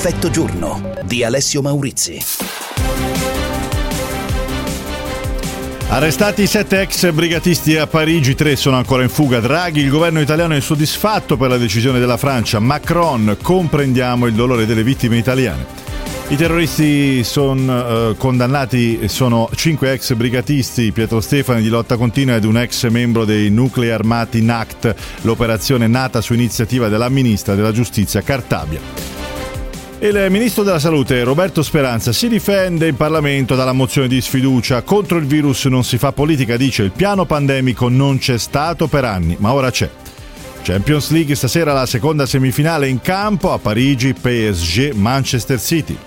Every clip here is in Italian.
Effetto giorno di Alessio Maurizi. Arrestati sette ex brigatisti a Parigi, tre sono ancora in fuga. Draghi, il governo italiano è soddisfatto per la decisione della Francia. Macron, comprendiamo il dolore delle vittime italiane. I terroristi sono eh, condannati sono cinque ex brigatisti, Pietro Stefani di lotta continua ed un ex membro dei nuclei armati NACT, l'operazione nata su iniziativa della ministra della giustizia Cartabia. Il ministro della Salute Roberto Speranza si difende in Parlamento dalla mozione di sfiducia. Contro il virus non si fa politica, dice il piano pandemico non c'è stato per anni, ma ora c'è. Champions League stasera la seconda semifinale in campo a Parigi, PSG, Manchester City.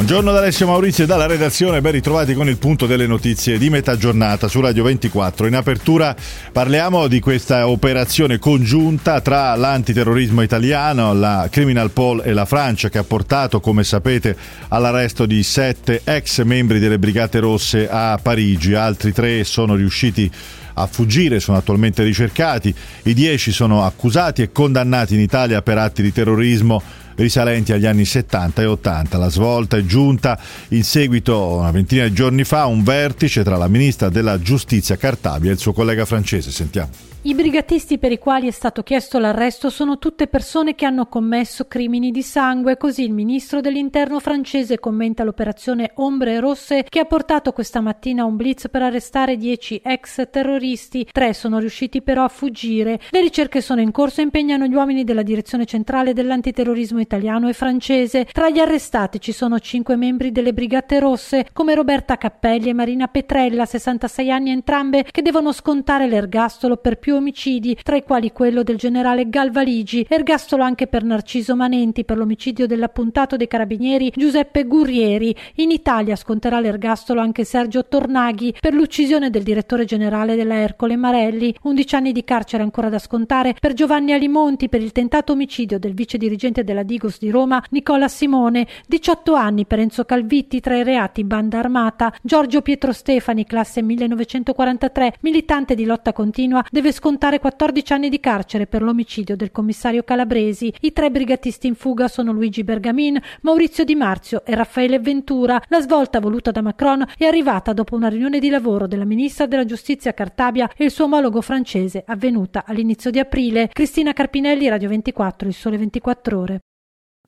Buongiorno da Alessio Maurizio e dalla redazione, ben ritrovati con il punto delle notizie di metà giornata su Radio 24. In apertura parliamo di questa operazione congiunta tra l'antiterrorismo italiano, la Criminal Pol e la Francia che ha portato, come sapete, all'arresto di sette ex membri delle Brigate Rosse a Parigi. Altri tre sono riusciti a fuggire, sono attualmente ricercati. I dieci sono accusati e condannati in Italia per atti di terrorismo risalenti agli anni 70 e 80. La svolta è giunta in seguito, una ventina di giorni fa, a un vertice tra la ministra della giustizia Cartabia e il suo collega francese. Sentiamo. I brigatisti per i quali è stato chiesto l'arresto sono tutte persone che hanno commesso crimini di sangue, così il ministro dell'interno francese commenta l'operazione Ombre Rosse che ha portato questa mattina un blitz per arrestare dieci ex terroristi. Tre sono riusciti però a fuggire. Le ricerche sono in corso e impegnano gli uomini della direzione centrale dell'antiterrorismo italiano e francese. Tra gli arrestati ci sono cinque membri delle Brigate Rosse, come Roberta Cappelli e Marina Petrella, 66 anni entrambe, che devono scontare l'ergastolo per più più omicidi, tra i quali quello del generale Galvaligi, ergastolo anche per Narciso Manenti per l'omicidio dell'appuntato dei carabinieri Giuseppe Gurrieri. In Italia sconterà l'ergastolo anche Sergio Tornaghi per l'uccisione del direttore generale della Ercole Marelli. 11 anni di carcere ancora da scontare per Giovanni Alimonti per il tentato omicidio del vice dirigente della Digos di Roma Nicola Simone. 18 anni per Enzo Calvitti tra i reati banda armata. Giorgio Pietro Stefani, classe 1943, militante di lotta continua, deve scontare 14 anni di carcere per l'omicidio del commissario Calabresi. I tre brigatisti in fuga sono Luigi Bergamin, Maurizio Di Marzio e Raffaele Ventura. La svolta voluta da Macron è arrivata dopo una riunione di lavoro della ministra della giustizia Cartabia e il suo omologo francese avvenuta all'inizio di aprile. Cristina Carpinelli, Radio 24, Il Sole 24 Ore.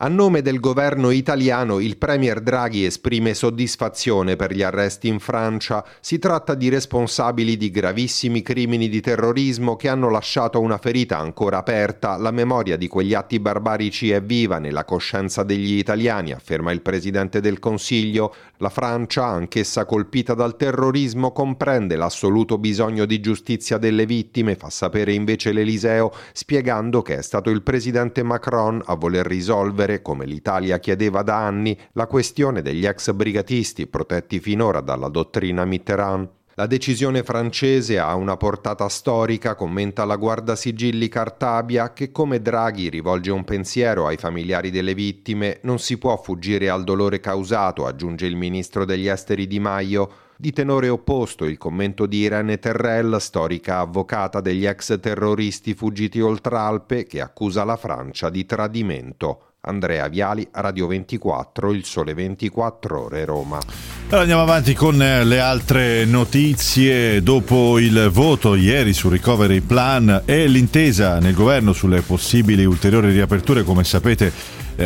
A nome del governo italiano il Premier Draghi esprime soddisfazione per gli arresti in Francia. Si tratta di responsabili di gravissimi crimini di terrorismo che hanno lasciato una ferita ancora aperta. La memoria di quegli atti barbarici è viva nella coscienza degli italiani, afferma il Presidente del Consiglio. La Francia, anch'essa colpita dal terrorismo, comprende l'assoluto bisogno di giustizia delle vittime, fa sapere invece l'Eliseo, spiegando che è stato il Presidente Macron a voler risolvere risolvere, come l'Italia chiedeva da anni, la questione degli ex brigatisti protetti finora dalla dottrina Mitterrand. La decisione francese ha una portata storica, commenta la guardasigilli Cartabia, che come Draghi rivolge un pensiero ai familiari delle vittime, non si può fuggire al dolore causato, aggiunge il ministro degli esteri Di Maio. Di tenore opposto il commento di Irene Terrell, storica avvocata degli ex terroristi fuggiti oltre Alpe, che accusa la Francia di tradimento. Andrea Viali, Radio 24, Il Sole 24 Ore, Roma. Allora andiamo avanti con eh, le altre notizie. Dopo il voto ieri sul recovery plan e l'intesa nel governo sulle possibili ulteriori riaperture, come sapete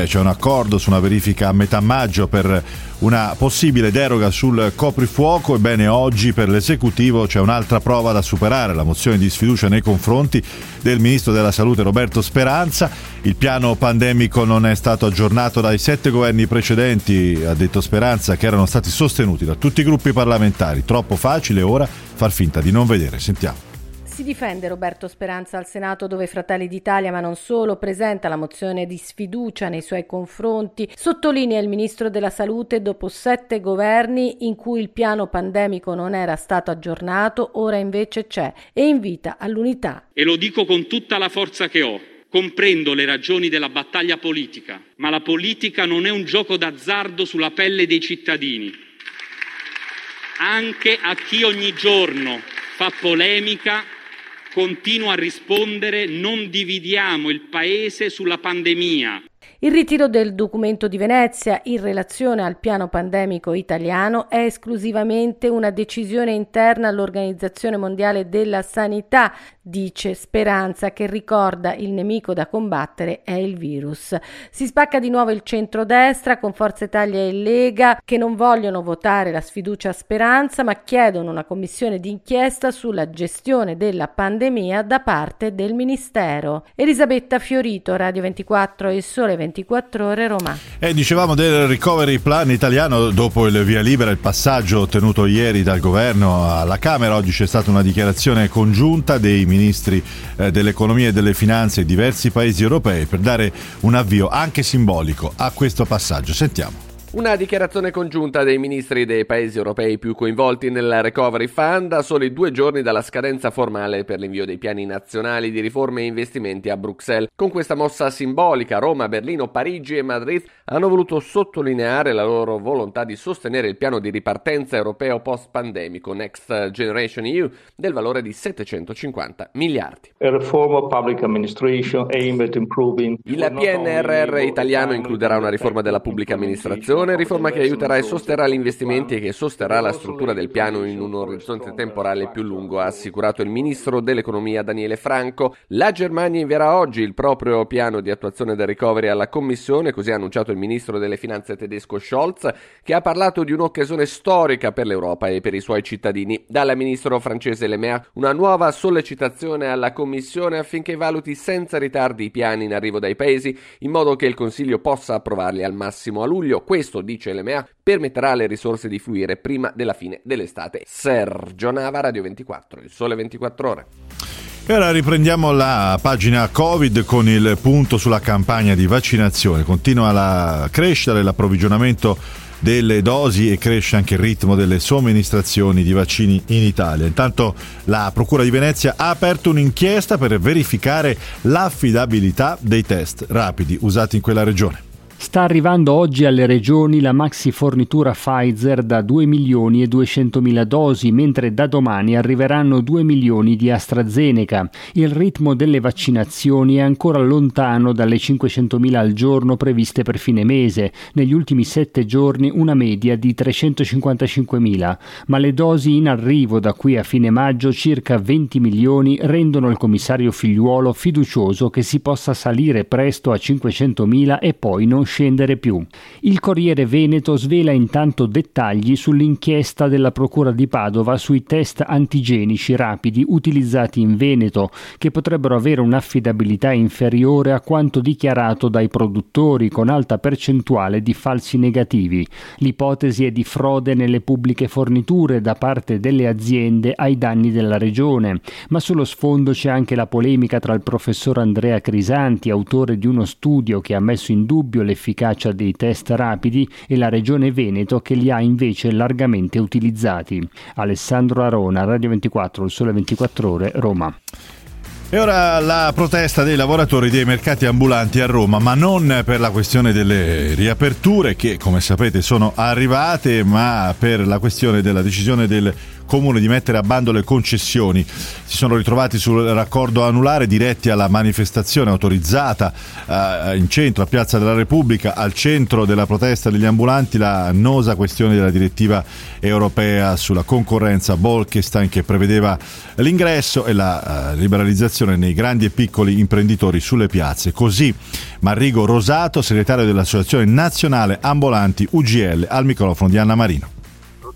eh, c'è un accordo su una verifica a metà maggio per una possibile deroga sul coprifuoco. Ebbene, oggi per l'esecutivo c'è un'altra prova da superare, la mozione di sfiducia nei confronti del ministro della Salute Roberto Speranza. Il piano pandemico non è stato aggiornato dai sette governi precedenti, ha detto Speranza, che erano stati sostenuti da tutti i gruppi parlamentari. Troppo facile ora far finta di non vedere. Sentiamo. Si difende Roberto Speranza al Senato dove Fratelli d'Italia, ma non solo, presenta la mozione di sfiducia nei suoi confronti. Sottolinea il ministro della Salute dopo sette governi in cui il piano pandemico non era stato aggiornato, ora invece c'è e invita all'unità. E lo dico con tutta la forza che ho. Comprendo le ragioni della battaglia politica, ma la politica non è un gioco d'azzardo sulla pelle dei cittadini. Anche a chi ogni giorno fa polemica Continuo a rispondere non dividiamo il Paese sulla pandemia. Il ritiro del documento di Venezia in relazione al piano pandemico italiano è esclusivamente una decisione interna all'Organizzazione Mondiale della Sanità, dice Speranza, che ricorda il nemico da combattere è il virus. Si spacca di nuovo il centrodestra con Forza Italia e Lega che non vogliono votare la sfiducia a Speranza ma chiedono una commissione d'inchiesta sulla gestione della pandemia da parte del Ministero. Elisabetta Fiorito, Radio 24 e Sole 24 24 ore Roma. E dicevamo del recovery plan italiano dopo il via libera, il passaggio ottenuto ieri dal governo alla Camera. Oggi c'è stata una dichiarazione congiunta dei ministri eh, dell'economia e delle finanze di diversi paesi europei per dare un avvio anche simbolico a questo passaggio. Sentiamo. Una dichiarazione congiunta dei ministri dei paesi europei più coinvolti nel Recovery Fund a soli due giorni dalla scadenza formale per l'invio dei piani nazionali di riforme e investimenti a Bruxelles. Con questa mossa simbolica Roma, Berlino, Parigi e Madrid hanno voluto sottolineare la loro volontà di sostenere il piano di ripartenza europeo post-pandemico Next Generation EU del valore di 750 miliardi. Il PNRR italiano includerà una riforma della pubblica amministrazione Coesione, riforma che aiuterà e sosterrà gli investimenti e che sosterrà la struttura del piano in un orizzonte temporale più lungo, ha assicurato il ministro dell'economia Daniele Franco. La Germania invierà oggi il proprio piano di attuazione del recovery alla Commissione, così ha annunciato il ministro delle finanze tedesco Scholz, che ha parlato di un'occasione storica per l'Europa e per i suoi cittadini. Dalla ministro francese Lemea una nuova sollecitazione alla Commissione affinché valuti senza ritardi i piani in arrivo dai paesi, in modo che il Consiglio possa approvarli al massimo a luglio. Questo questo, dice LMA, permetterà alle risorse di fluire prima della fine dell'estate. Sergio Nava, Radio 24, il sole 24 ore. E ora riprendiamo la pagina Covid con il punto sulla campagna di vaccinazione. Continua la crescita dell'approvvigionamento delle dosi e cresce anche il ritmo delle somministrazioni di vaccini in Italia. Intanto la Procura di Venezia ha aperto un'inchiesta per verificare l'affidabilità dei test rapidi usati in quella regione. Sta arrivando oggi alle regioni la maxi fornitura Pfizer da 2 milioni e 200 mila dosi, mentre da domani arriveranno 2 milioni di AstraZeneca. Il ritmo delle vaccinazioni è ancora lontano dalle 500 mila al giorno previste per fine mese, negli ultimi sette giorni una media di 355 mila, ma le dosi in arrivo da qui a fine maggio, circa 20 milioni, rendono il commissario figliuolo fiducioso che si possa salire presto a 500 mila e poi non scendere più. Il Corriere Veneto svela intanto dettagli sull'inchiesta della Procura di Padova sui test antigenici rapidi utilizzati in Veneto, che potrebbero avere un'affidabilità inferiore a quanto dichiarato dai produttori con alta percentuale di falsi negativi. L'ipotesi è di frode nelle pubbliche forniture da parte delle aziende ai danni della regione, ma sullo sfondo c'è anche la polemica tra il professor Andrea Crisanti, autore di uno studio che ha messo in dubbio le l'efficacia dei test rapidi e la Regione Veneto che li ha invece largamente utilizzati. Alessandro Arona, Radio 24, il Sole 24 Ore, Roma. E ora la protesta dei lavoratori dei mercati ambulanti a Roma, ma non per la questione delle riaperture che come sapete sono arrivate, ma per la questione della decisione del comune di mettere a bando le concessioni. Si sono ritrovati sul raccordo anulare diretti alla manifestazione autorizzata eh, in centro a Piazza della Repubblica, al centro della protesta degli ambulanti la annosa questione della direttiva europea sulla concorrenza Bolkestein che prevedeva l'ingresso e la eh, liberalizzazione nei grandi e piccoli imprenditori sulle piazze. Così Marrigo Rosato, segretario dell'Associazione Nazionale Ambulanti UGL, al microfono di Anna Marino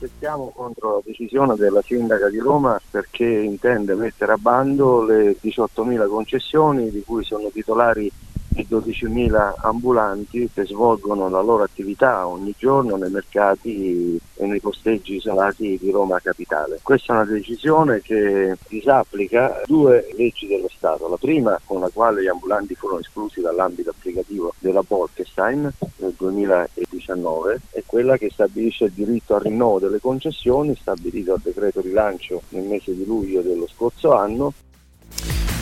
protestiamo contro la decisione della sindaca di Roma perché intende mettere a bando le 18.000 concessioni di cui sono titolari i 12.000 ambulanti che svolgono la loro attività ogni giorno nei mercati e nei posteggi isolati di Roma Capitale. Questa è una decisione che disapplica due leggi dello Stato. La prima con la quale gli ambulanti furono esclusi dall'ambito applicativo della Bolkestein nel 2019 è quella che stabilisce il diritto al rinnovo delle concessioni stabilito dal decreto rilancio nel mese di luglio dello scorso anno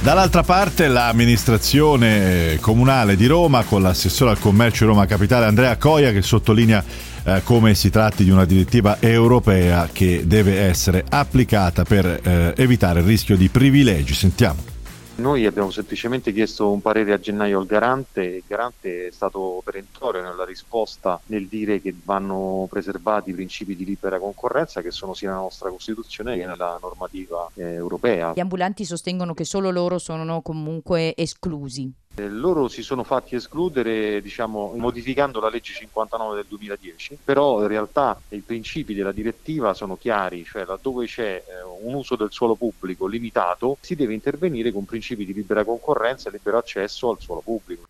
Dall'altra parte l'amministrazione eh, comunale di Roma con l'assessore al commercio Roma Capitale Andrea Coia che sottolinea eh, come si tratti di una direttiva europea che deve essere applicata per eh, evitare il rischio di privilegi. Sentiamo. Noi abbiamo semplicemente chiesto un parere a gennaio al garante, il garante è stato perentorio nella risposta nel dire che vanno preservati i principi di libera concorrenza che sono sia nella nostra Costituzione che nella normativa eh, europea. Gli ambulanti sostengono che solo loro sono comunque esclusi. Eh, loro si sono fatti escludere diciamo, modificando la legge 59 del 2010, però in realtà i principi della direttiva sono chiari, cioè laddove c'è eh, un uso del suolo pubblico limitato si deve intervenire con principi di libera concorrenza e libero accesso al suolo pubblico.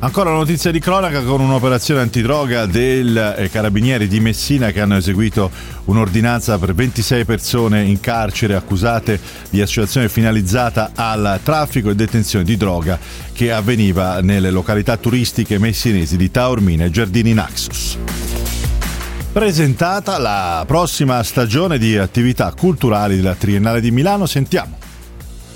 Ancora notizia di cronaca con un'operazione antidroga dei eh, carabinieri di Messina che hanno eseguito un'ordinanza per 26 persone in carcere accusate di associazione finalizzata al traffico e detenzione di droga che avveniva nelle località turistiche messinesi di Taormina e Giardini Naxos presentata la prossima stagione di attività culturali della Triennale di Milano. Sentiamo.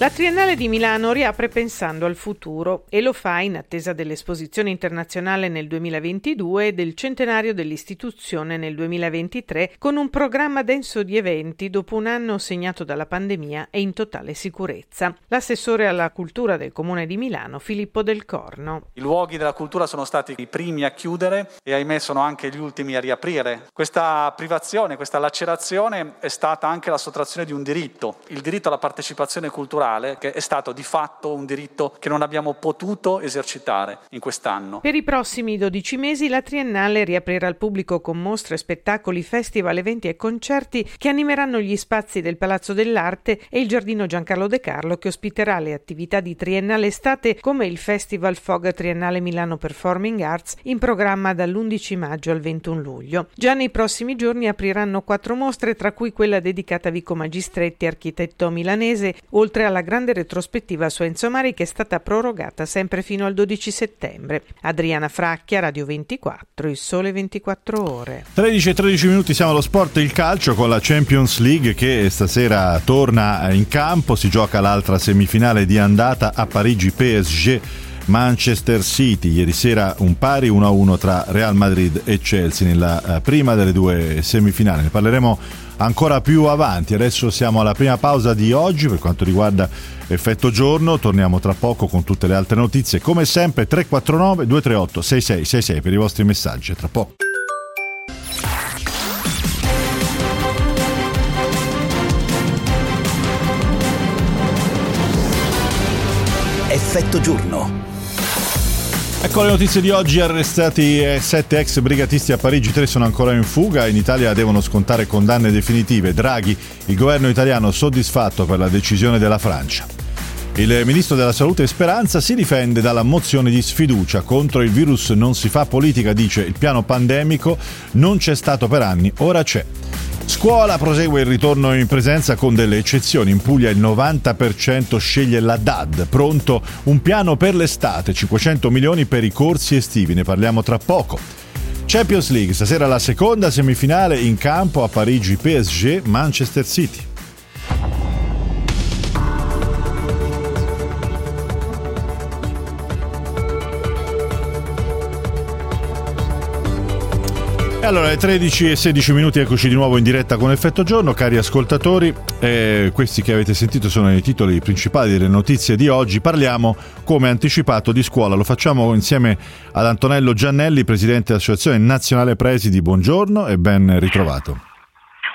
La Triennale di Milano riapre pensando al futuro e lo fa in attesa dell'esposizione internazionale nel 2022 e del centenario dell'istituzione nel 2023 con un programma denso di eventi dopo un anno segnato dalla pandemia e in totale sicurezza. L'assessore alla cultura del Comune di Milano, Filippo Del Corno. I luoghi della cultura sono stati i primi a chiudere e ahimè sono anche gli ultimi a riaprire. Questa privazione, questa lacerazione è stata anche la sottrazione di un diritto, il diritto alla partecipazione culturale culturale che è stato di fatto un diritto che non abbiamo potuto esercitare in quest'anno. Per i prossimi 12 mesi la Triennale riaprirà al pubblico con mostre, spettacoli, festival, eventi e concerti che animeranno gli spazi del Palazzo dell'Arte e il Giardino Giancarlo De Carlo che ospiterà le attività di Triennale Estate come il Festival Fog Triennale Milano Performing Arts in programma dall'11 maggio al 21 luglio. Già nei prossimi giorni apriranno quattro mostre tra cui quella dedicata a Vico Magistretti, architetto milanese, oltre alla la grande retrospettiva su Enzo Mari che è stata prorogata sempre fino al 12 settembre. Adriana Fracchia, Radio 24, il sole 24 ore. 13 e 13 minuti siamo allo sport e il calcio con la Champions League che stasera torna in campo, si gioca l'altra semifinale di andata a Parigi PSG. Manchester City. Ieri sera un pari 1-1 tra Real Madrid e Chelsea nella eh, prima delle due semifinali. Ne parleremo ancora più avanti. Adesso siamo alla prima pausa di oggi per quanto riguarda effetto giorno. Torniamo tra poco con tutte le altre notizie. Come sempre 349 238 6666 per i vostri messaggi. Tra poco. Effetto giorno. Ecco le notizie di oggi, arrestati sette ex brigatisti a Parigi, tre sono ancora in fuga, in Italia devono scontare condanne definitive. Draghi, il governo italiano soddisfatto per la decisione della Francia. Il ministro della Salute Speranza si difende dalla mozione di sfiducia contro il virus non si fa politica, dice il piano pandemico non c'è stato per anni, ora c'è. Scuola prosegue il ritorno in presenza con delle eccezioni. In Puglia il 90% sceglie la DAD. Pronto un piano per l'estate, 500 milioni per i corsi estivi, ne parliamo tra poco. Champions League, stasera la seconda semifinale in campo a Parigi PSG Manchester City. Allora, alle 13 e 16 minuti, eccoci di nuovo in diretta con Effetto Giorno, cari ascoltatori. Eh, questi che avete sentito sono i titoli principali delle notizie di oggi. Parliamo, come anticipato, di scuola. Lo facciamo insieme ad Antonello Giannelli, presidente dell'Associazione Nazionale Presidi. Buongiorno e ben ritrovato.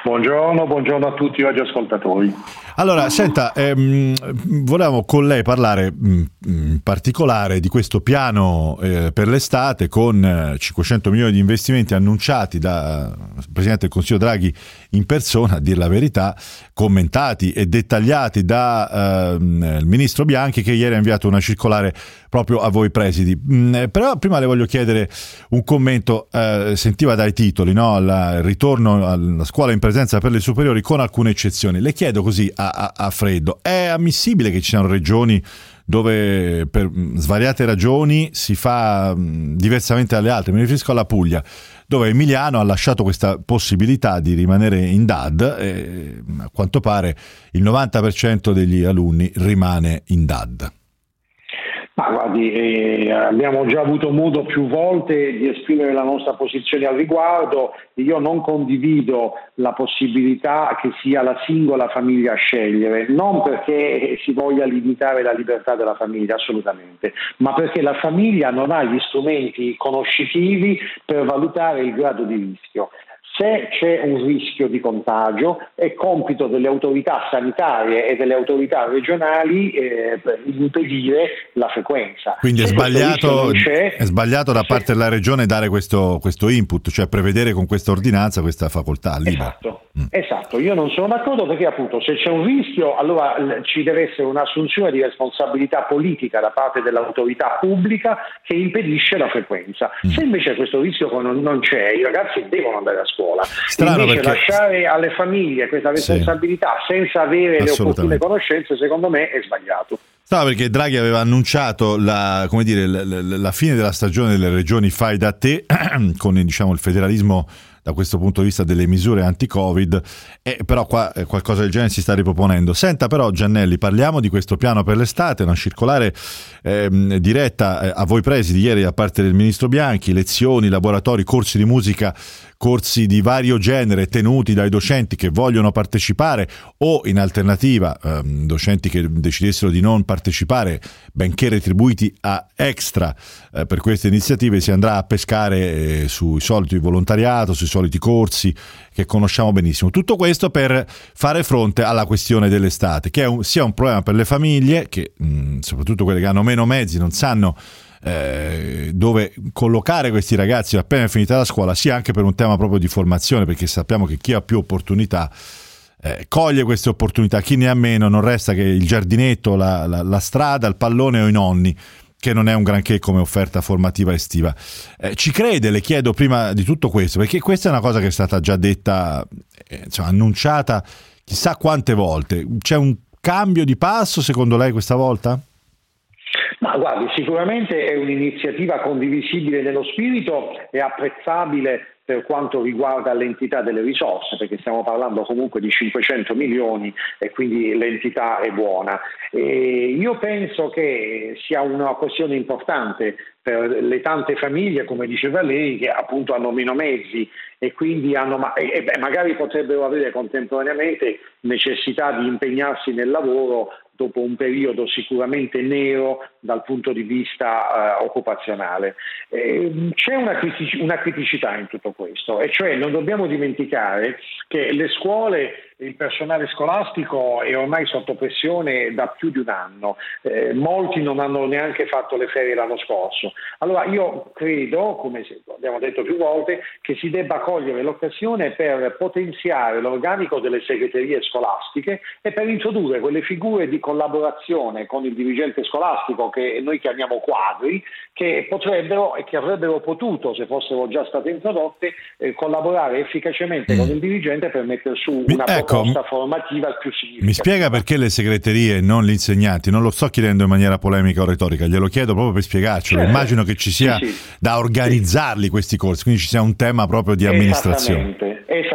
Buongiorno, buongiorno a tutti oggi ascoltatori. Allora, senta, ehm, volevamo con lei parlare mh, mm, in particolare di questo piano eh, per l'estate con 500 eh, milioni di investimenti annunciati dal Presidente del Consiglio Draghi in persona, a dire la verità, commentati e dettagliati dal ehm, Ministro Bianchi che ieri ha inviato una circolare proprio a voi presidi. Mm, eh, però prima le voglio chiedere un commento, eh, sentiva dai titoli, no? il ritorno alla scuola in presenza per le superiori con alcune eccezioni. Le chiedo così a, a, a, freddo, è ammissibile che ci siano regioni dove per svariate ragioni si fa diversamente dalle altre. Mi riferisco alla Puglia, dove Emiliano ha lasciato questa possibilità di rimanere in DAD e a quanto pare il 90% degli alunni rimane in DAD. Ma guardi, eh, abbiamo già avuto modo più volte di esprimere la nostra posizione al riguardo. Io non condivido la possibilità che sia la singola famiglia a scegliere, non perché si voglia limitare la libertà della famiglia, assolutamente, ma perché la famiglia non ha gli strumenti conoscitivi per valutare il grado di rischio. Se c'è un rischio di contagio è compito delle autorità sanitarie e delle autorità regionali eh, impedire la frequenza. Quindi è sbagliato, è sbagliato, da parte della regione dare questo, questo, input, cioè prevedere con questa ordinanza questa facoltà libera. Esatto. Mm. Esatto, io non sono d'accordo perché appunto se c'è un rischio allora ci deve essere un'assunzione di responsabilità politica da parte dell'autorità pubblica che impedisce la frequenza. Mm. Se invece questo rischio non, non, c'è, i ragazzi devono andare a scuola. Strano invece perché... lasciare alle famiglie questa responsabilità sì. senza avere le opportune conoscenze secondo me è sbagliato. No, perché Draghi aveva annunciato la, dire, la, la, la fine della stagione delle regioni fai da te con diciamo, il federalismo da questo punto di vista delle misure anti-Covid, e però qua eh, qualcosa del genere si sta riproponendo. Senta però Giannelli, parliamo di questo piano per l'estate, una circolare ehm, diretta eh, a voi presidi ieri da parte del Ministro Bianchi, lezioni, laboratori, corsi di musica corsi di vario genere tenuti dai docenti che vogliono partecipare o in alternativa ehm, docenti che decidessero di non partecipare benché retribuiti a extra eh, per queste iniziative si andrà a pescare eh, sui soliti volontariato, sui soliti corsi che conosciamo benissimo. Tutto questo per fare fronte alla questione dell'estate che un, sia un problema per le famiglie che mh, soprattutto quelle che hanno meno mezzi non sanno eh, dove collocare questi ragazzi appena finita la scuola, sia anche per un tema proprio di formazione, perché sappiamo che chi ha più opportunità eh, coglie queste opportunità, chi ne ha meno non resta che il giardinetto, la, la, la strada, il pallone o i nonni che non è un granché come offerta formativa estiva. Eh, ci crede, le chiedo prima di tutto questo, perché questa è una cosa che è stata già detta, eh, insomma, annunciata chissà quante volte. C'è un cambio di passo secondo lei questa volta? Ma guardi, sicuramente è un'iniziativa condivisibile nello spirito e apprezzabile per quanto riguarda l'entità delle risorse, perché stiamo parlando comunque di 500 milioni e quindi l'entità è buona. E io penso che sia una questione importante per le tante famiglie, come diceva lei, che appunto hanno meno mezzi e quindi hanno, e magari potrebbero avere contemporaneamente necessità di impegnarsi nel lavoro dopo un periodo sicuramente nero dal punto di vista uh, occupazionale. Eh, c'è una, critic- una, criticità in tutto questo, e cioè non dobbiamo dimenticare che le scuole il personale scolastico è ormai sotto pressione da più di un anno, eh, molti non hanno neanche fatto le ferie l'anno scorso. Allora io credo, come abbiamo detto più volte, che si debba cogliere l'occasione per potenziare l'organico delle segreterie scolastiche e per introdurre quelle figure di collaborazione con il dirigente scolastico che noi chiamiamo quadri, che potrebbero e che avrebbero potuto, se fossero già state introdotte, eh, collaborare efficacemente mm. con il dirigente per mettere su una ecco, proposta formativa più significativa. Mi spiega perché le segreterie e non gli insegnanti? Non lo sto chiedendo in maniera polemica o retorica, glielo chiedo proprio per spiegarcelo. Certo. Immagino che ci sia sì, sì. da organizzarli questi corsi, quindi ci sia un tema proprio di amministrazione. Esattamente, esattamente,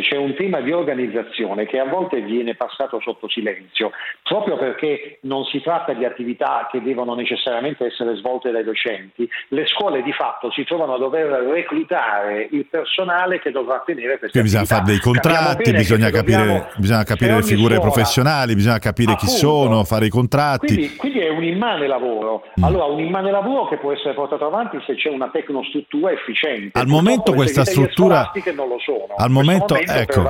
c'è un tema di organizzazione che a volte viene passato sotto silenzio, proprio perché non si tratta di attività che devono necessariamente essere svolte dai docenti. Le scuole di fatto si trovano a dover reclutare il personale che dovrà tenere queste Quindi bisogna fare dei contratti, bisogna capire capire, bisogna capire le figure scuola, professionali, bisogna capire appunto, chi sono, fare i contratti. Quindi, quindi è un immane lavoro. Mm. Allora, un immane lavoro che può essere portato avanti se c'è una tecnostruttura efficiente. Al momento questa struttura non lo sono. Al momento, momento ecco,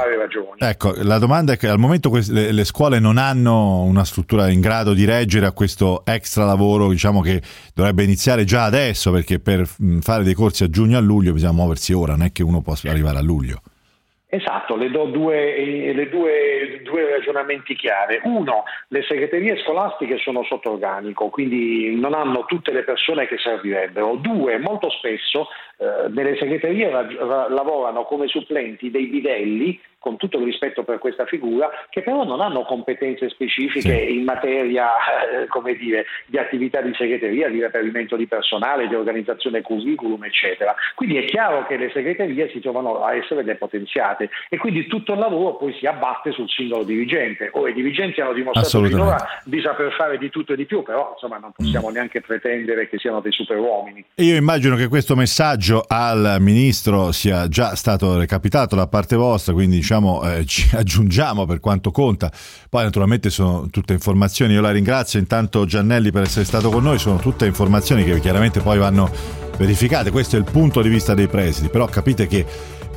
ecco, la domanda è che al momento le, le scuole non hanno una struttura in grado di reggere a questo extra lavoro, diciamo che dovrebbe iniziare già adesso, perché per fare dei corsi a giugno e a luglio bisogna muoversi ora, non è che uno possa arrivare a luglio. Esatto, le do due, le due, due, ragionamenti chiari. Uno, le segreterie scolastiche sono sotto organico, quindi non hanno tutte le persone che servirebbero. Due, molto spesso eh, nelle segreterie lavorano come supplenti dei bidelli con tutto il rispetto per questa figura, che però non hanno competenze specifiche sì. in materia eh, come dire, di attività di segreteria, di reperimento di personale, di organizzazione curriculum, eccetera. Quindi è chiaro che le segreterie si trovano a essere depotenziate e quindi tutto il lavoro poi si abbatte sul singolo dirigente. O i dirigenti hanno dimostrato finora di saper fare di tutto e di più, però insomma non possiamo mm. neanche pretendere che siano dei superuomini. Io immagino che questo messaggio al ministro sia già stato recapitato da parte vostra, quindi diciamo, eh, ci aggiungiamo per quanto conta. Poi naturalmente sono tutte informazioni, io la ringrazio. Intanto Giannelli per essere stato con noi, sono tutte informazioni che chiaramente poi vanno verificate, questo è il punto di vista dei presidi, però capite che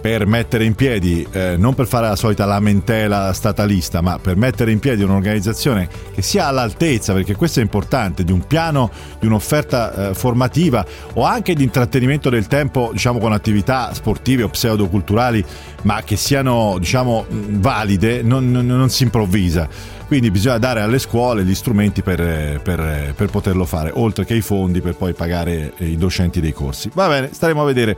per mettere in piedi, eh, non per fare la solita lamentela statalista, ma per mettere in piedi un'organizzazione che sia all'altezza, perché questo è importante, di un piano, di un'offerta eh, formativa o anche di intrattenimento del tempo, diciamo con attività sportive o pseudoculturali, ma che siano, diciamo, valide, non, non, non si improvvisa. Quindi bisogna dare alle scuole gli strumenti per, per, per, poterlo fare, oltre che i fondi per poi pagare i docenti dei corsi. Va bene, staremo a vedere.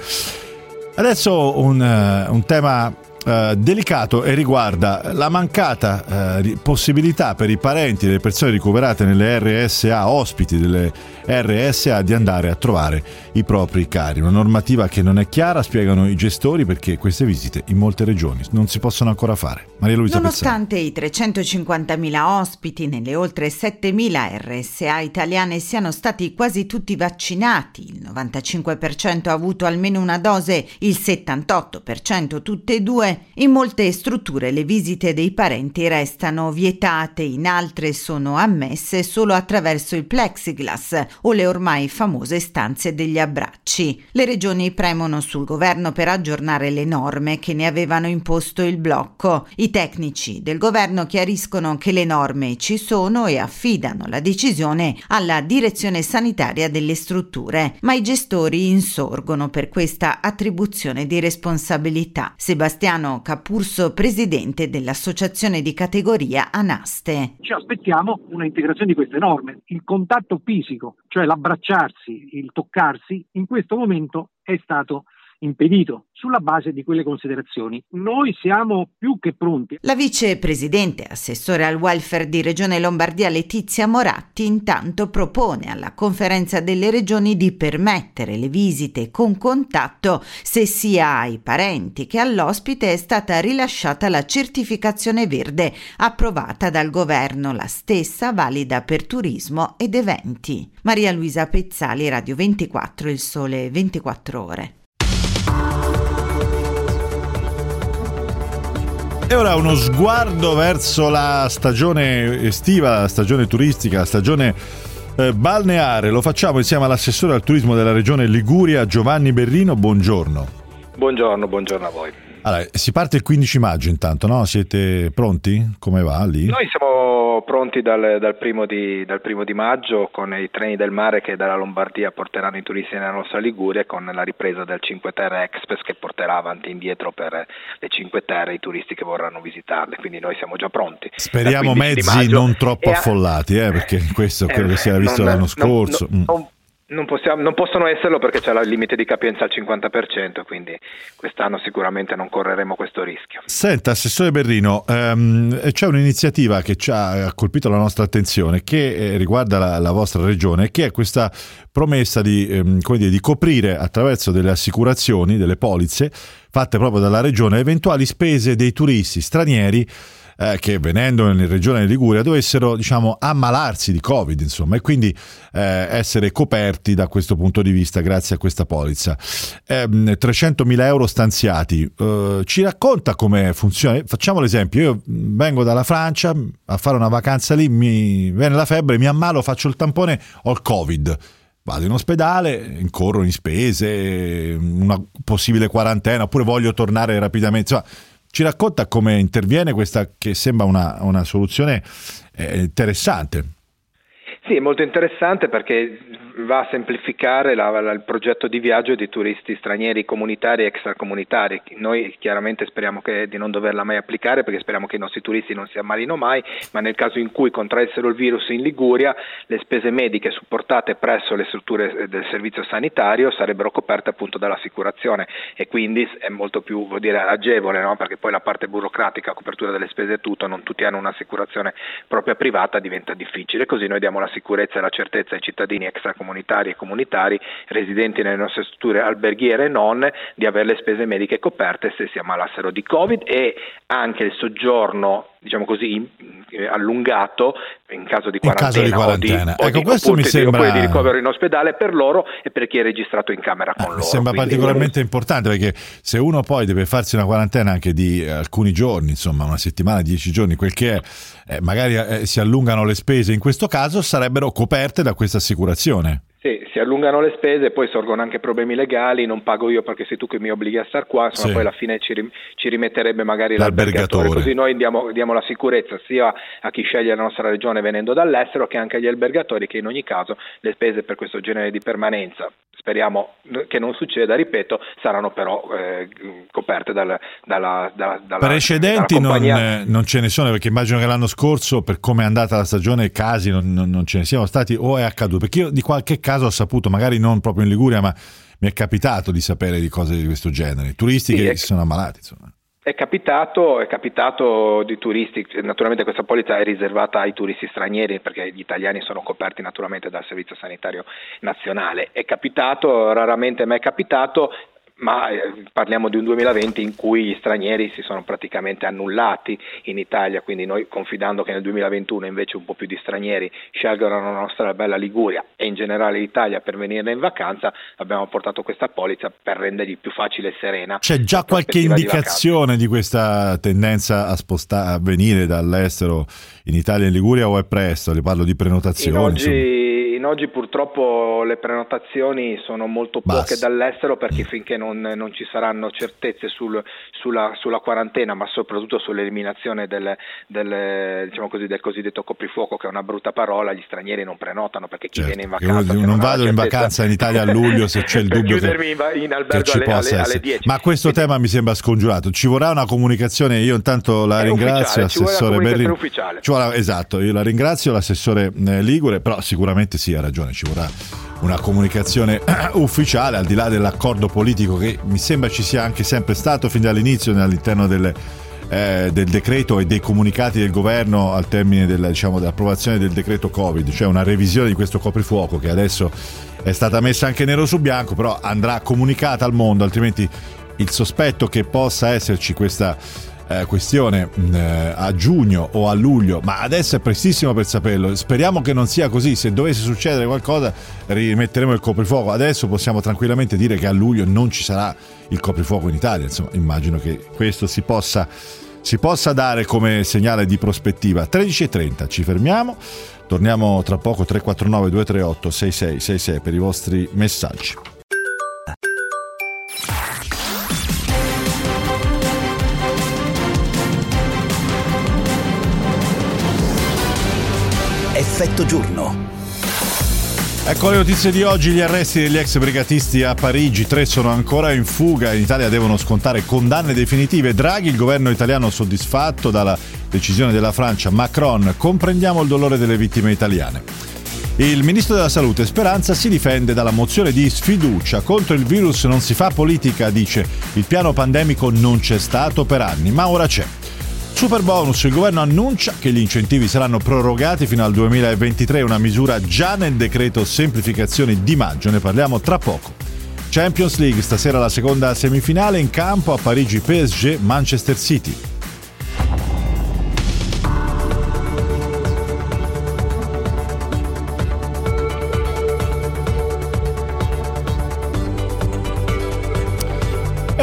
Adesso un, uh, un tema uh, delicato e riguarda la mancata uh, possibilità per i parenti delle persone ricoverate nelle RSA, ospiti delle RSA, di andare a trovare i propri cari. Una normativa che non è chiara, spiegano i gestori, perché queste visite in molte regioni non si possono ancora fare. Maria Luisa Nonostante Pezzani. i 350.000 ospiti nelle oltre 7.000 RSA italiane siano stati quasi tutti vaccinati, il 95% ha avuto almeno una dose, il 78% tutte e due, in molte strutture le visite dei parenti restano vietate, in altre sono ammesse solo attraverso il plexiglass o le ormai famose stanze degli abbracci. Le regioni premono sul governo per aggiornare le norme che ne avevano imposto il blocco. I tecnici del governo chiariscono che le norme ci sono e affidano la decisione alla direzione sanitaria delle strutture, ma i gestori insorgono per questa attribuzione di responsabilità. Sebastiano Capurso, presidente dell'associazione di categoria Anaste. Ci aspettiamo una integrazione di queste norme. Il contatto fisico cioè l'abbracciarsi, il toccarsi, in questo momento è stato impedito sulla base di quelle considerazioni. Noi siamo più che pronti. La vicepresidente assessore al welfare di Regione Lombardia Letizia Moratti intanto propone alla conferenza delle regioni di permettere le visite con contatto se sia ai parenti che all'ospite è stata rilasciata la certificazione verde approvata dal governo, la stessa valida per turismo ed eventi. Maria Luisa Pezzali, Radio 24, Il Sole 24 ore. E ora uno sguardo verso la stagione estiva, la stagione turistica, la stagione eh, balneare. Lo facciamo insieme all'assessore al turismo della regione Liguria, Giovanni Berrino. Buongiorno. Buongiorno, buongiorno a voi. Allora, si parte il 15 maggio intanto, no? Siete pronti? Come va lì? Noi siamo pronti dal, dal, primo di, dal, primo di, maggio con i treni del mare che dalla Lombardia porteranno i turisti nella nostra Liguria e con la ripresa del 5 Terre Express che porterà avanti e indietro per le 5 Terre i turisti che vorranno visitarle. Quindi noi siamo già pronti. Speriamo mezzi non troppo affollati, eh, perché questo è quello che si era visto non, l'anno scorso. Non, non, non, possiamo, non, possono esserlo perché c'è il limite di capienza al 50%, quindi quest'anno sicuramente non correremo questo rischio. Senta, Assessore Berrino, ehm, c'è un'iniziativa che ci ha colpito la nostra attenzione che eh, riguarda la, la, vostra regione, che è questa promessa di, ehm, dire, di coprire attraverso delle assicurazioni, delle polizze fatte proprio dalla regione, eventuali spese dei turisti stranieri eh, che venendo in regione Liguria dovessero diciamo, ammalarsi di Covid insomma, e quindi eh, essere coperti da questo punto di vista grazie a questa polizza. Eh, 300.000 euro stanziati, eh, ci racconta come funziona? Facciamo l'esempio, io vengo dalla Francia a fare una vacanza lì, mi viene la febbre, mi ammalo, faccio il tampone, ho il Covid vado in ospedale, incorro in spese, una possibile quarantena, oppure voglio tornare rapidamente. Insomma, ci racconta come interviene questa che sembra una, una soluzione eh, interessante. Sì, è molto interessante perché va a semplificare la, la, il progetto di viaggio di turisti stranieri comunitari e extracomunitari. Noi chiaramente speriamo che, di non doverla mai applicare perché speriamo che i nostri turisti non si ammalino mai, ma nel caso in cui contraessero il virus in Liguria, le spese mediche supportate presso le strutture del servizio sanitario sarebbero coperte appunto dall'assicurazione e quindi è molto più dire, agevole, no? perché poi la parte burocratica, copertura delle spese e tutto, non tutti hanno un'assicurazione propria privata, diventa difficile. Così noi diamo la sicurezza e la certezza ai cittadini extracomunitari e comunitari residenti nelle nostre strutture alberghiere e non di avere le spese mediche coperte se si ammalassero di Covid e anche il soggiorno diciamo così, eh, allungato in caso di quarantena, caso di quarantena. O di, ecco, o questo di, mi sembra... di ricovero in ospedale per loro e per chi è registrato in camera con ah, loro. Mi sembra Quindi, particolarmente importante perché se uno poi deve farsi una quarantena anche di eh, alcuni giorni, insomma una settimana, dieci giorni, quel che è, eh, magari eh, si allungano le spese in questo caso, sarebbero coperte da questa assicurazione. Si allungano le spese, poi sorgono anche problemi legali, non pago io perché sei tu che mi obblighi a star qua, insomma Sì. poi alla fine ci, rim- ci rimetterebbe magari L'albergatore. l'albergatore. Così noi diamo, diamo la sicurezza sia a chi sceglie la nostra regione venendo dall'estero che anche agli albergatori che in ogni caso le spese per questo genere di permanenza, speriamo che non succeda, ripeto, saranno però eh, coperte dal, dalla, dalla, dalla Precedenti dalla non, eh, non ce ne sono perché immagino che l'anno scorso per come è andata la stagione casi non, non- non ce ne siano stati o è accaduto perché io di qualche caso ho saputo magari non proprio in Liguria ma mi è capitato di sapere di cose di questo genere turisti Sì, che è- si sono ammalati insomma. È capitato, è capitato di turisti, naturalmente questa polizza è riservata ai turisti stranieri perché gli italiani sono coperti naturalmente dal servizio sanitario nazionale. È capitato, raramente mi è capitato, ma eh, parliamo di un 2020 in cui gli stranieri si sono praticamente annullati in Italia, quindi noi confidando che nel 2021 invece un po' più di stranieri scelgono la nostra bella Liguria e in generale l'Italia per venire in vacanza, abbiamo portato questa polizza per rendergli più facile e serena. C'è già qualche prospettiva di indicazione di questa tendenza a spostare a venire dall'estero in Italia e in Liguria o è presto? Le parlo di In prenotazioni. insomma. oggi, in oggi purtroppo le prenotazioni sono molto poche Basse. dall'estero perché finché non, non ci saranno certezze sul- sulla, sulla quarantena, ma soprattutto sull'eliminazione del, del, diciamo così, del cosiddetto coprifuoco, che è una brutta parola, gli stranieri non prenotano perché chi viene in Certo, Che uno vacanza... se non la vado in vacanza in Italia a luglio se c'è il dubbio che, in, in che ci alle, possa alle, alle essere. 10. Ma questo tema mi sembra scongiurato. Ci vorrà una comunicazione. Io intanto la ringrazio, assessore Berlin. ufficiale. Ci vuole- esatto, io la ringrazio, l'assessore eh, Ligure, però sicuramente sì, ha ragione, ci vorrà una comunicazione ufficiale al di là dell'accordo politico che mi sembra ci sia anche sempre stato fin dall'inizio all'interno delle, eh, del decreto e dei comunicati del governo al termine della, diciamo, dell'approvazione del decreto Covid, cioè una revisione di questo coprifuoco che adesso è stata messa anche nero su bianco, però andrà comunicata al mondo, altrimenti il sospetto che possa esserci questa eh, questione mh, eh, a giugno o a luglio, ma adesso è prestissimo per saperlo. Speriamo che non sia così. Se dovesse succedere qualcosa, rimetteremo il coprifuoco. Adesso possiamo tranquillamente dire che a luglio non ci sarà il coprifuoco in Italia. Insomma, immagino che questo si possa, si possa dare come segnale di prospettiva. 13.30, ci fermiamo. Torniamo tra poco 349 238 6666 per i vostri messaggi. Effetto giorno. Ecco le notizie di oggi, gli arresti degli ex brigatisti a Parigi, tre sono ancora in fuga, in Italia devono scontare condanne definitive. Draghi, il governo italiano soddisfatto dalla decisione della Francia, Macron, comprendiamo il dolore delle vittime italiane. Il ministro della Salute Speranza si difende dalla mozione di sfiducia contro il virus non si fa politica, dice il piano pandemico non c'è stato per anni, ma ora c'è. Super bonus, il governo annuncia che gli incentivi saranno prorogati fino al 2023, una misura già nel decreto semplificazioni di maggio, ne parliamo tra poco. Champions League, stasera la seconda semifinale in campo a Parigi PSG Manchester City.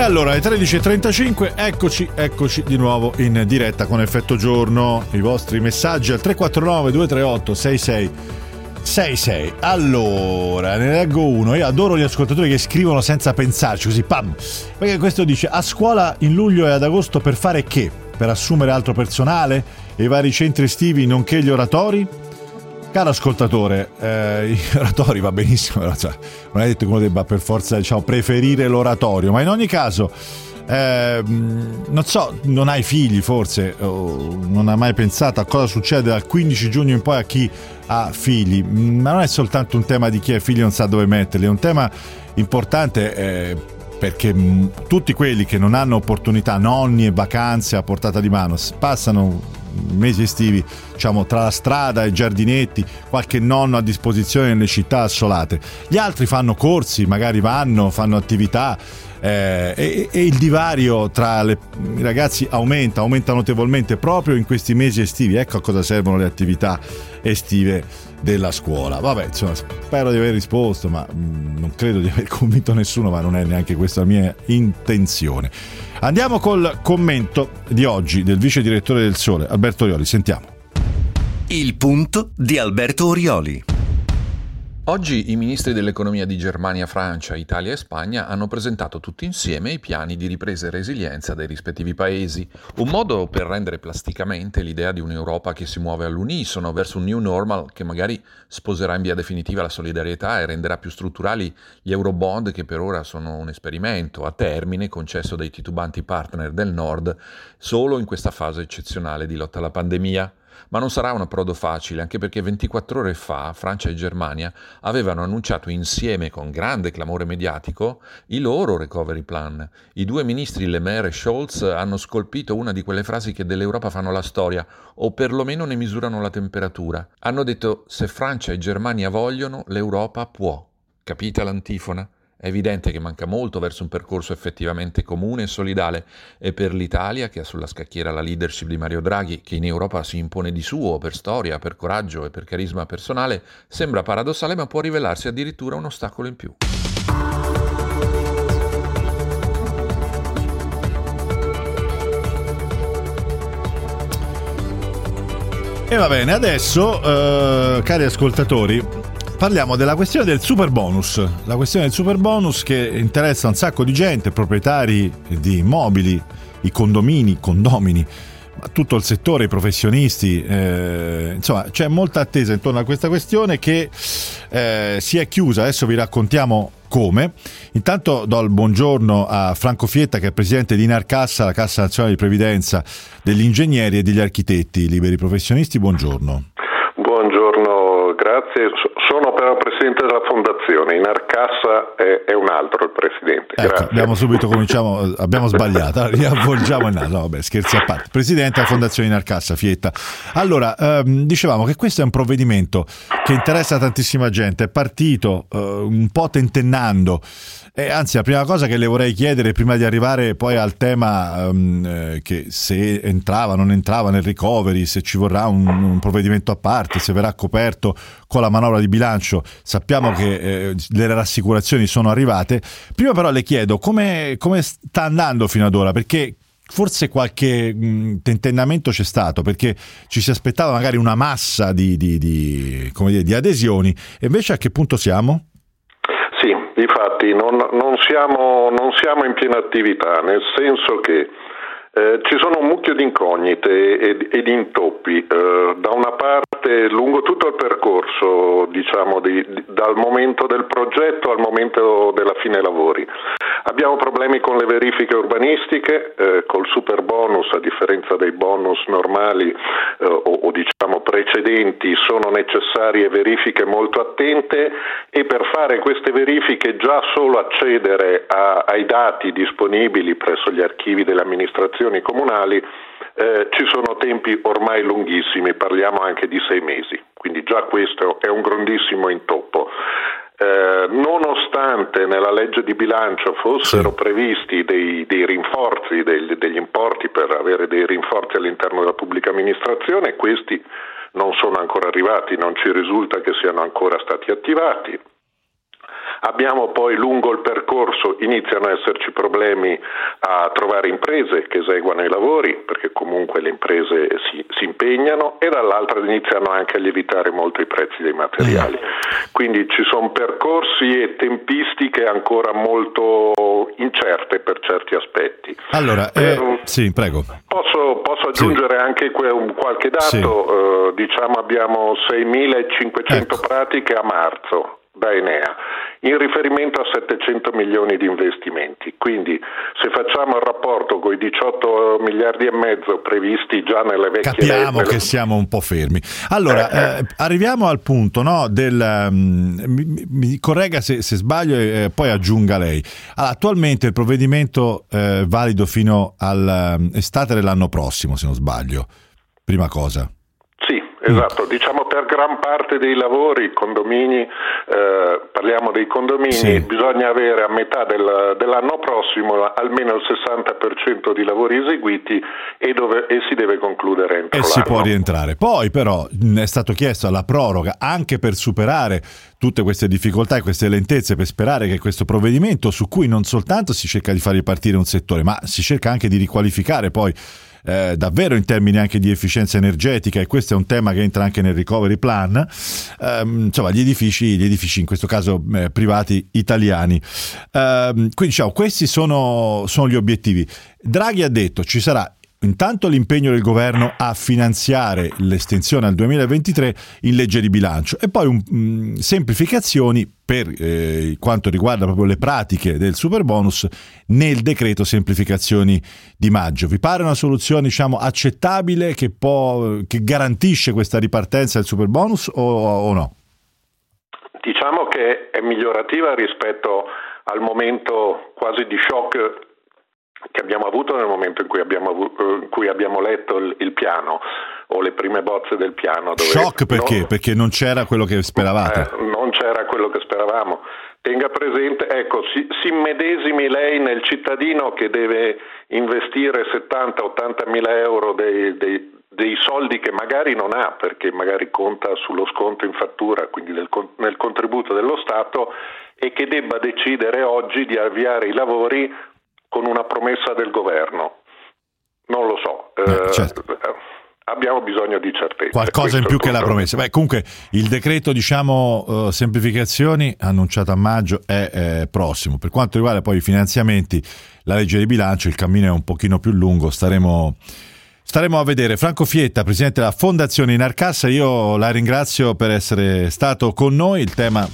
E allora alle 13.35 eccoci, eccoci di nuovo in diretta con effetto giorno. I vostri messaggi al 349 238 6666. Allora, ne leggo uno. Io adoro gli ascoltatori che scrivono senza pensarci, così pam. Perché questo dice: A scuola in luglio e ad agosto per fare che? Per assumere altro personale? E i vari centri estivi nonché gli oratori? Caro ascoltatore, eh, oratori va benissimo, però, cioè, non è detto che uno debba per forza diciamo, preferire l'oratorio, ma in ogni caso, eh, non so, non hai figli forse, non hai mai pensato a cosa succede dal 15 giugno in poi a chi ha figli, ma non è soltanto un tema di chi ha figli e non sa dove metterli, è un tema importante. Eh, perché tutti quelli che non hanno opportunità, nonni e vacanze a portata di mano, passano mesi estivi diciamo tra la strada e i giardinetti, qualche nonno a disposizione nelle città assolate. Gli altri fanno corsi, magari vanno, fanno attività eh, e, e, il divario tra le, i ragazzi aumenta, aumenta notevolmente proprio in questi mesi estivi. Ecco a cosa servono le attività estive della scuola. Vabbè, insomma, spero di aver risposto, ma mh, mm, non credo di aver convinto nessuno, ma non è neanche questa la mia intenzione. Andiamo col commento di oggi del vice direttore del Sole, Alberto Orioli. Sentiamo. Il punto di Alberto Orioli. Oggi i ministri dell'economia di Germania, Francia, Italia e Spagna hanno presentato tutti insieme i piani di ripresa e resilienza dei rispettivi paesi, un modo per rendere plasticamente l'idea di un'Europa che si muove all'unisono verso un new normal che magari sposerà in via definitiva la solidarietà e renderà più strutturali gli eurobond che per ora sono un esperimento a termine concesso dai titubanti partner del Nord solo in questa fase eccezionale di lotta alla pandemia. Ma non sarà un approdo facile, anche perché 24 ore fa Francia e Germania avevano annunciato insieme con grande clamore mediatico i loro recovery plan. I due ministri Le Maire e Scholz hanno scolpito una di quelle frasi che dell'Europa fanno la storia, o perlomeno ne misurano la temperatura. Hanno detto se Francia e Germania vogliono, l'Europa può. Capita l'antifona? È evidente che manca molto verso un percorso effettivamente comune e solidale e per l'Italia, che ha sulla scacchiera la leadership di Mario Draghi, che in Europa si impone di suo per storia, per coraggio e per carisma personale, sembra paradossale ma può rivelarsi addirittura un ostacolo in più. E va bene, adesso, eh, cari ascoltatori, parliamo della questione del super bonus. La questione del super bonus che interessa un sacco di gente, proprietari di immobili, i condomini, condomini, tutto il settore, i professionisti. Eh, insomma, c'è molta attesa intorno a questa questione che eh, si è chiusa. Adesso vi raccontiamo come. Intanto do il buongiorno a Franco Fietta che è presidente di Narcassa, la Cassa Nazionale di Previdenza degli Ingegneri e degli Architetti Liberi Professionisti. Buongiorno. Grazie. Sono però presidente della fondazione, in Arcassa è, è un altro il presidente. Ecco, abbiamo subito cominciamo, abbiamo sbagliato, riavvolgiamo il naso, vabbè, scherzi a parte. Presidente della fondazione in Arcassa, Fietta. Allora, ehm, dicevamo che questo è un provvedimento che interessa tantissima gente, è partito eh, un po' tentennando eh, anzi, la prima cosa che le vorrei chiedere prima di arrivare poi al tema um, che se entrava o non entrava nel recovery, se ci vorrà un, un, provvedimento a parte, se verrà coperto con la manovra di bilancio, sappiamo che eh, le rassicurazioni sono arrivate. Prima però le chiedo come, come sta andando fino ad ora, perché forse qualche mh, tentennamento c'è stato perché ci si aspettava magari una massa di, di, di, dire, di adesioni e invece a che punto siamo? Difatti non, non, siamo, non siamo in piena attività, nel senso che eh, ci sono un mucchio di incognite e, di intoppi. Eh, da una parte, lungo tutto il percorso, diciamo, di, di, dal momento del progetto al momento della fine lavori. Abbiamo problemi con le verifiche urbanistiche, eh, col super bonus, a differenza dei bonus normali eh, o, o, diciamo precedenti, sono necessarie verifiche molto attente e per fare queste verifiche già solo accedere a, ai dati disponibili presso gli archivi delle amministrazioni comunali eh, ci sono tempi ormai lunghissimi, parliamo anche di sei mesi, quindi già questo è un grandissimo intoppo. Eh, nonostante nella legge di bilancio fossero sì. previsti dei, dei rinforzi, dei, degli importi per avere dei rinforzi all'interno della pubblica amministrazione, questi non sono ancora arrivati, non ci risulta che siano ancora stati attivati. Abbiamo poi lungo il percorso iniziano ad esserci problemi a trovare imprese che eseguano i lavori, perché comunque le imprese si, si impegnano, e dall'altra iniziano anche a lievitare molto i prezzi dei materiali. Quindi ci sono percorsi e tempistiche ancora molto incerte per certi aspetti. Allora, eh, sì, prego. Posso, posso aggiungere sì. anche qualche dato, sì. uh, diciamo abbiamo 6.500 ecco. pratiche a marzo da Enea in riferimento a 700 milioni di investimenti. Quindi se facciamo il rapporto con i 18 miliardi e mezzo previsti già nelle vecchie Capiamo nelle... che siamo un po' fermi. Allora, eh, eh, arriviamo al punto no, del... Um, mi, mi, corregga se, se sbaglio e eh, poi aggiunga lei. Allora, attualmente il provvedimento è eh, valido fino all'estate dell'anno prossimo, se non sbaglio. Prima cosa. Esatto, diciamo per gran parte dei lavori, condomini, eh, parliamo dei condomini, sì. bisogna avere a metà del, dell'anno prossimo almeno il 60% di lavori eseguiti e, dove, e si deve concludere entro E l'anno. si può rientrare. Poi però è stato chiesto la proroga anche per superare tutte queste difficoltà e queste lentezze per sperare che questo provvedimento su cui non soltanto si cerca di far ripartire un settore, ma si cerca anche di riqualificare poi eh, davvero in termini anche di efficienza energetica e questo è un tema che entra anche nel recovery plan, ehm, insomma gli edifici, gli edifici in questo caso eh, privati italiani. Ehm, quindi diciamo, questi sono, sono gli obiettivi. Draghi ha detto ci sarà Intanto l'impegno del governo a finanziare l'estensione al 2023 in legge di bilancio e poi un, mh, mm, semplificazioni per eh, quanto riguarda proprio le pratiche del super bonus nel decreto semplificazioni di maggio. Vi pare una soluzione diciamo, accettabile che, può, che garantisce questa ripartenza del super bonus o, o no? Diciamo che è migliorativa rispetto al momento quasi di shock che abbiamo avuto nel momento in cui abbiamo, in cui abbiamo letto il, il, piano o le prime bozze del piano. Shock perché? Non, perché non c'era quello che speravate? Eh, non c'era quello che speravamo. Tenga presente, ecco, si, si immedesimi lei nel cittadino che deve investire 70-80 mila euro dei, dei, dei, soldi che magari non ha perché magari conta sullo sconto in fattura, quindi del, nel contributo dello Stato e che debba decidere oggi di avviare i lavori con una promessa del governo. Non lo so. Eh, eh certo. Abbiamo bisogno di certezza. Qualcosa in più che la promessa. Beh, comunque il decreto, diciamo, uh, semplificazioni annunciato a maggio è, è prossimo. Per quanto riguarda poi i finanziamenti, la legge di bilancio, il cammino è un pochino più lungo, staremo Staremo a vedere. Franco Fietta, presidente della Fondazione Inarcassa, io la ringrazio per essere stato con noi. Il tema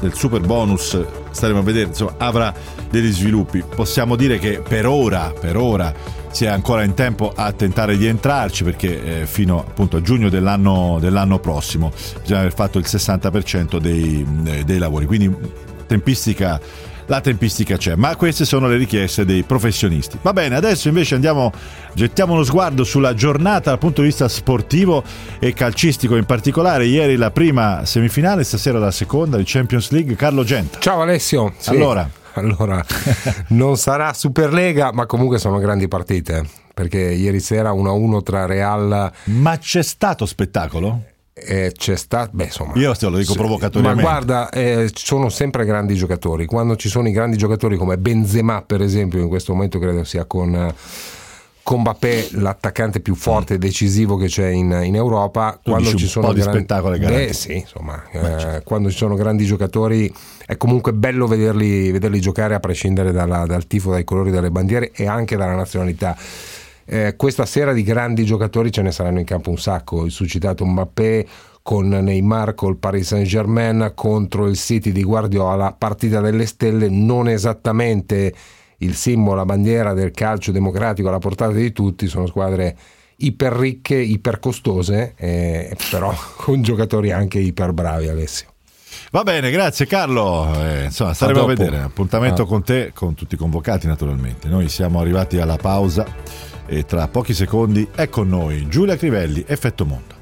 del super bonus staremo a vedere, insomma, avrà degli sviluppi. Possiamo dire che per ora, per ora si è ancora in tempo a tentare di entrarci perché eh, fino appunto a giugno dell'anno, dell'anno, prossimo bisogna aver fatto il 60% dei, eh, dei lavori. Quindi tempistica la tempistica c'è, ma queste sono le richieste dei professionisti. Va bene, adesso invece andiamo, gettiamo uno sguardo sulla giornata dal punto di vista sportivo e calcistico in particolare. Ieri la prima semifinale, stasera la seconda di Champions League. Carlo Genta. Ciao Alessio. Sì. Allora. Allora, non sarà Superlega, ma comunque sono grandi partite. Perché ieri sera 1-1 tra Real. Ma c'è stato spettacolo? Eh, c'è stato, beh, insomma, io te lo dico provocatoriamente. Ma guarda, eh, sono sempre grandi giocatori. Quando ci sono i grandi giocatori come Benzema, per esempio, in questo momento credo sia con con Mbappé l'attaccante più forte e decisivo che c'è in, in Europa. Tu quando ci sono grandi spettacolo eh, sì, insomma, eh, quando ci sono grandi giocatori è comunque bello vederli, vederli giocare a prescindere dalla, dal tifo, dai colori delle bandiere e anche dalla nazionalità eh, questa sera di grandi giocatori ce ne saranno in campo un sacco. Il suscitato Mbappé con Neymar col Paris Saint Germain contro il City di Guardiola, partita delle stelle non esattamente il simbolo, la bandiera del calcio democratico alla portata di tutti, sono squadre iper ricche, iper costose, eh, però con giocatori anche iper bravi Alessio. Va bene, grazie Carlo. Eh, insomma, staremo a, a vedere. Appuntamento ah. con te, con tutti i convocati naturalmente. Noi siamo arrivati alla pausa e tra pochi secondi è con noi Giulia Crivelli, Effetto Mondo.